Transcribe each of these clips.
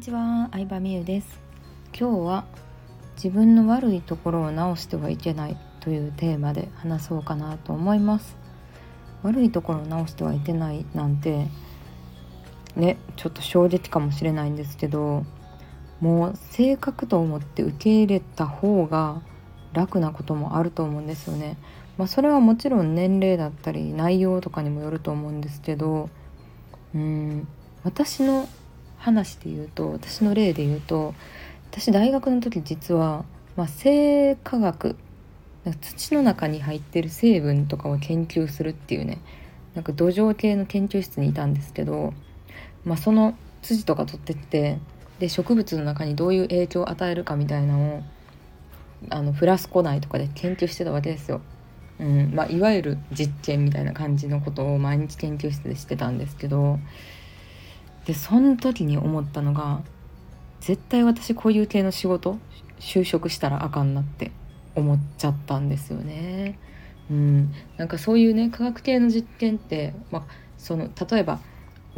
にちは、相葉美優です今日は自分の悪いところを直してはいけないというテーマで話そうかなと思います悪いところを直してはいけないなんてね、ちょっと衝撃かもしれないんですけどもう性格と思って受け入れた方が楽なこともあると思うんですよね。まあ、それはもちろん年齢だったり内容とかにもよると思うんですけどうん私の話で言うと私の例で言うと私大学の時実は、まあ、生化学土の中に入ってる成分とかを研究するっていうねなんか土壌系の研究室にいたんですけど、まあ、その土とか取ってってで植物の中にどういう影響を与えるかみたいなのをあのフラスコ内とかで研究してたわけですよ。うんまあ、いわゆる実験みたいな感じのことを毎日研究室でしてたんですけどでその時に思ったのが絶対私こういう系の仕事就職したらあかんなって思っちゃったんですよね。うん、なんかそういうね科学系の実験って、まあ、その例えば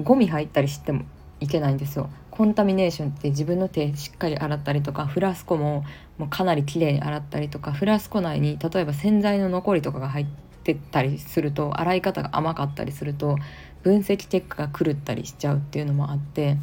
ゴミ入ったりしてもいけないんですよ。コンタミネーションって自分の手しっかり洗ったりとかフラスコももうかなりきれいに洗ったりとかフラスコ内に例えば洗剤の残りとかが入ってたりすると洗い方が甘かったりすると分析結果が狂ったりしちゃうっていうのもあって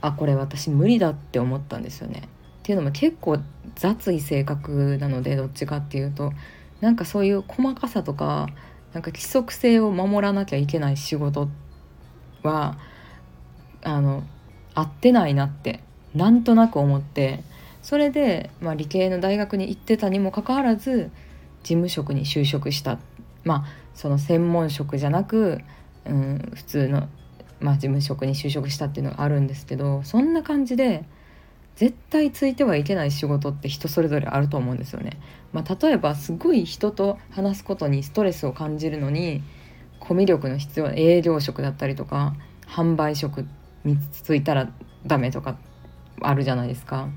あこれ私無理だって思ったんですよね。っていうのも結構雑い性格なのでどっちかっていうとなんかそういう細かさとかなんか規則性を守らなきゃいけない仕事はあの合ってないなってなんとなく思ってそれで、まあ、理系の大学に行ってたにもかかわらず事務職に就職したまあその専門職じゃなく、うん、普通の、まあ、事務職に就職したっていうのがあるんですけどそんな感じで絶対ついてはいけない仕事って人それぞれあると思うんですよね。まあ、例えばすごい人と話すことにストレスを感じるのにコミュ力の必要な営業職だったりとか販売職についたらダメとかあるじゃないですか。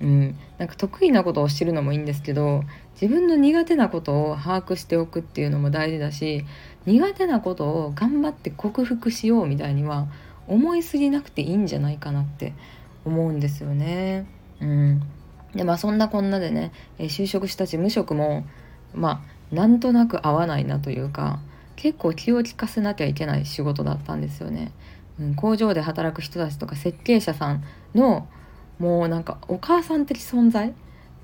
うん、なんか得意なことを知るのもいいんですけど自分の苦手なことを把握しておくっていうのも大事だし苦手なことを頑張って克服しようみたいには思いすぎなくていいんじゃないかなって思うんですよね。うん、でまあそんなこんなでね、え就職したし無職もまあなんとなく合わないなというか結構気を利かせなきゃいけない仕事だったんですよね。うん、工場で働く人たちとか設計者さんのもうなんかお母さん的存在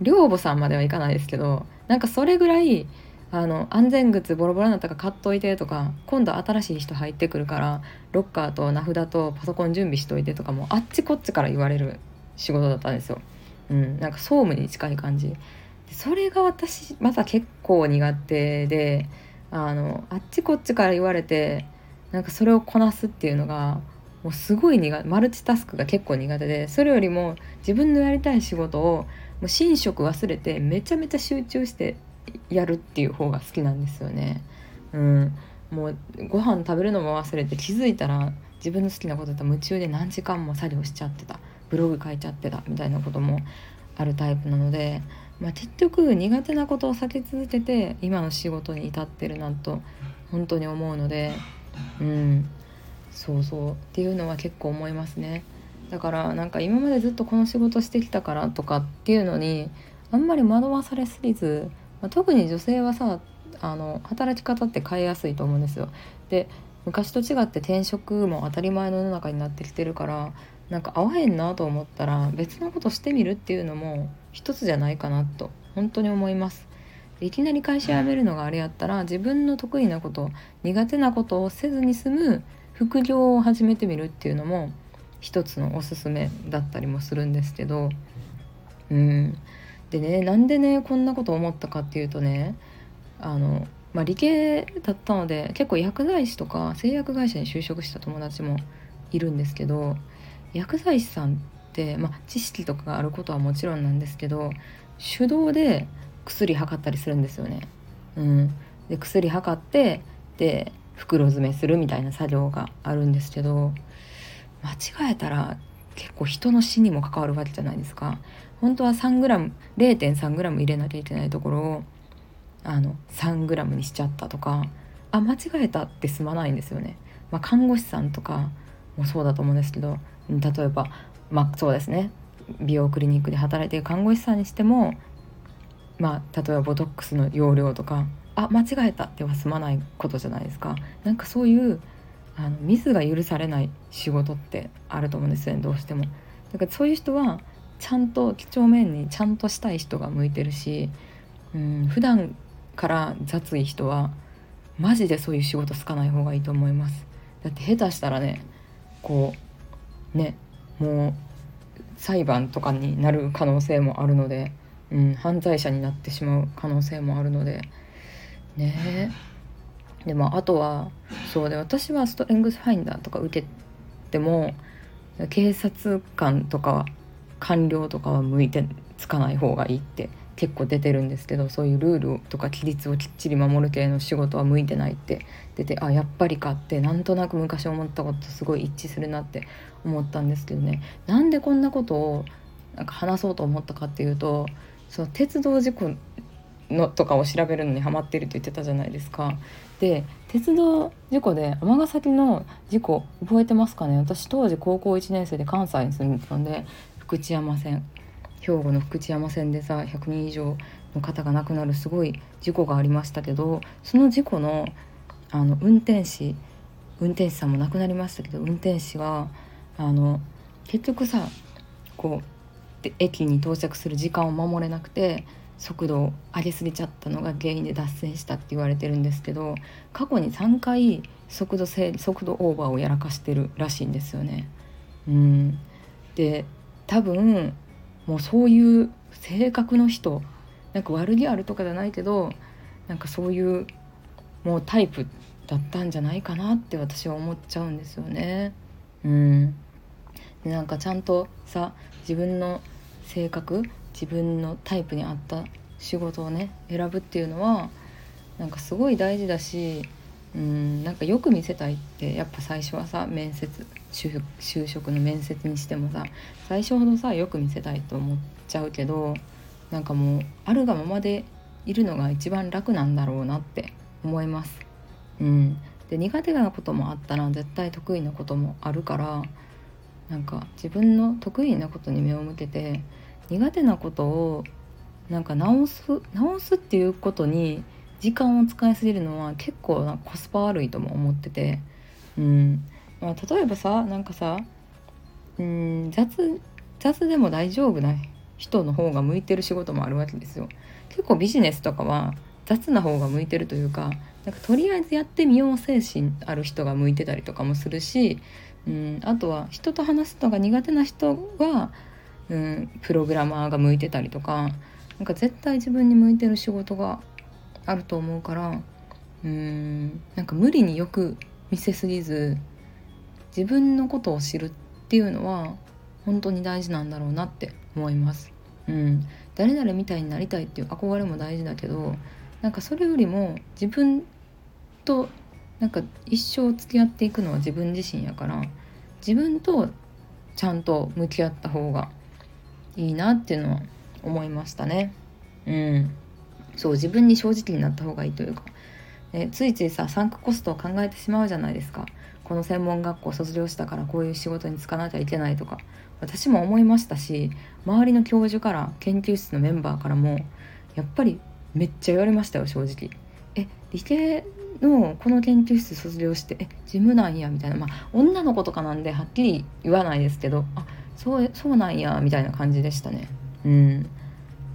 寮母さんまではいかないですけどなんかそれぐらいあの安全靴ボロボロになったから買っといてとか今度新しい人入ってくるからロッカーと名札とパソコン準備しといてとかもあっちこっちから言われる仕事だったんですよ。うん、なんか総務に近い感じそれが私また結構苦手であのあっちこっちから言われてなんかそれをこなすっていうのがもうすごい苦マルチタスクが結構苦手でそれよりも自分のやりたい仕事をもう寝食忘れてめちゃめちゃ集中してやるっていう方が好きなんですよね。うん、もうご飯食べるのも忘れて気づいたら自分の好きなことと夢中で何時間も作業しちゃってた。ブログ書いちゃってたみたいなこともあるタイプなので、まあ、結局苦手なことを避け続けて今の仕事に至ってるなと本当に思うので、うん、そうそうっていうのは結構思いますね。だからなんか今までずっとこの仕事してきたからとかっていうのにあんまり惑わされすぎず、まあ、特に女性はさあの働き方って変えやすいと思うんですよ。で昔と違って転職も当たり前の世の中になってきてるからなんか合わへんなと思ったら別のことしてみるっていうのも一つじゃないかなと本当に思います。いきなり会社辞めるのがあれやったら自分の得意なこと苦手なことをせずに済む副業を始めてみるっていうのも一つのおすすめだったりもするんですけどうんでねなんでねこんなこと思ったかっていうとねあの、まあ、理系だったので結構薬剤師とか製薬会社に就職した友達もいるんですけど薬剤師さんって、まあ、知識とかがあることはもちろんなんですけど手動で薬測ったりするんですよね。うん、で薬測ってで袋詰めするみたいな作業があるんですけど間違えたら結構人の死にも関わるわけじゃないですか。本当は 3g0.3g 入れなきゃいけないところをあの 3g にしちゃったとかあ間違えたって済まないんですよね、まあ、看護師さんとかもそうだと思うんですけど例えばまあそうですね。美容クリニックで働いている看護師さんにしてもまあ例えばボトックスの容量とかあ間違えたでは済まないことじゃないですか。なんかそういうあのミスが許されない仕事ってあると思うんですよねどうしても。だからそういう人はちゃんと几帳面にちゃんとしたい人が向いてるしうん普段から雑い人はマジでそういう仕事つかない方がいいと思います。だって下手したらねこうねもう裁判とかになる可能性もあるので、うん、犯罪者になってしまう可能性もあるのでね。でもあとはそうで私はストレングスファインダーとか受けても警察官とか官僚とかは向いてつかない方がいいって結構出てるんですけどそういうルールとか規律をきっちり守る系の仕事は向いてないって出てあやっぱりかってなんとなく昔思ったこととすごい一致するなって思ったんですけどね。なんでこんなことをなんか話そうと思ったかっていうとその鉄道事故のとかを調べるのにハマってるって言ってたじゃないですか。で鉄道事故で尼崎の事故覚えてますかね？私当時高校1年生で関西に住んでたんで福知山線兵庫の福知山線でさ100人以上の方が亡くなるすごい事故がありましたけどその事故のあの運転士運転士さんも亡くなりましたけど運転士はあの結局さこう駅に到着する時間を守れなくて速度を上げすぎちゃったのが原因で脱線したって言われてるんですけど過去に3回速度制速度オーバーをやらかしてるらしいんですよね。うん、で多分もうそういう性格の人なんか悪気あるとかじゃないけどなんかそういうもうタイプだったんじゃないかなって私は思っちゃうんですよね。うん、でなんかちゃんとさ自分の性格自分のタイプに合った仕事をね選ぶっていうのはなんかすごい大事だしうんなんかよく見せたいってやっぱ最初はさ面接就職の面接にしてもさ最初ほどさよく見せたいと思っちゃうけどなんかもうあるがままでいるのが一番楽なんだろうなって思います。うん、で苦手なこともあったら絶対得意なこともあるからなんか自分の得意なことに目を向けて苦手なことをなんか直す直すっていうことに時間を使いすぎるのは結構なコスパ悪いとも思ってて、うんまあ、例えばさなんかさうん雑雑でも大丈夫な人の方が向いてる仕事もあるわけですよ。結構ビジネスとかは雑な方が向いてるというかなんかとりあえずやってみよう精神ある人が向いてたりとかもするし、うん、あとは人と話すのが苦手な人は、うん、プログラマーが向いてたりとかなんか絶対自分に向いてる仕事があると思うからうんなんか無理によく見せすぎず自分のことを知るっていうのは本当に大事なんだろうなって思います。うん、誰々みたいになりたいっていう憧れも大事だけどなんかそれよりも自分となんか一生付き合っていくのは自分自身やから自分とちゃんと向き合った方がいいなっていうのは思いましたね。うん。そう自分に正直になった方がいいというか、えついついさサンクコストを考えてしまうじゃないですか。この専門学校卒業したからこういう仕事に就かなきゃいけないとか。私も思いましたし周りの教授から研究室のメンバーからもやっぱりめっちゃ言われましたよ正直。え理系のこの研究室卒業してえ事務なんやみたいな。まあ女の子とかなんではっきり言わないですけどあそうそうなんやみたいな感じでしたね。うん、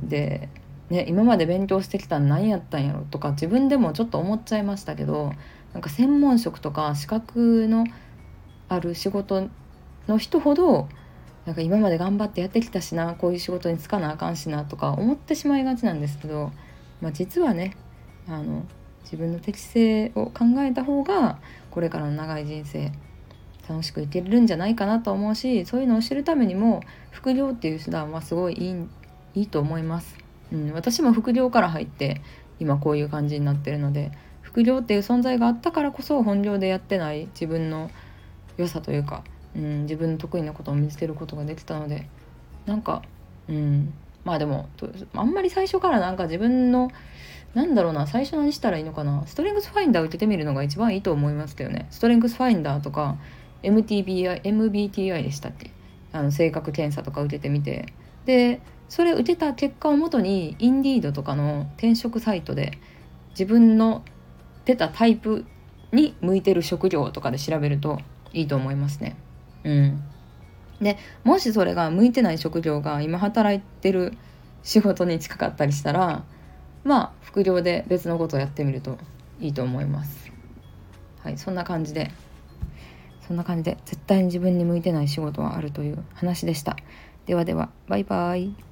でね、今まで勉強してきたん何やったんやろとか自分でもちょっと思っちゃいましたけどなんか専門職とか資格のある仕事の人ほどなんか今まで頑張ってやってきたしなこういう仕事に就かなあかんしなとか思ってしまいがちなんですけど、まあ、実はねあの自分の適性を考えた方がこれからの長い人生楽しくいけるんじゃないかなと思うしそういうのを知るためにも副業っていう手段はすごいいいいいと思います。うん、私も副業から入って今こういう感じになってるので副業っていう存在があったからこそ本業でやってない自分の良さというか、うん、自分の得意なことを見つけることができたのでなんか、うん、まあでもあんまり最初からなんか自分のなんだろうな最初何したらいいのかなストレングスファインダー受けてみるのが一番いいと思いますけどねストレングスファインダーとか MTBI MBTI でしたっけ？あの性格検査とか受けてみてでそれ受けた結果をもとにインディードとかの転職サイトで自分の出たタイプに向いてる職業とかで調べるといいと思いますね。うん、でもしそれが向いてない職業が今働いてる仕事に近かったりしたらまあ副業で別のことをやってみるといいと思います。はいそんな感じでそんな感じで絶対に自分に向いてない仕事はあるという話でした。ではではバイバイ。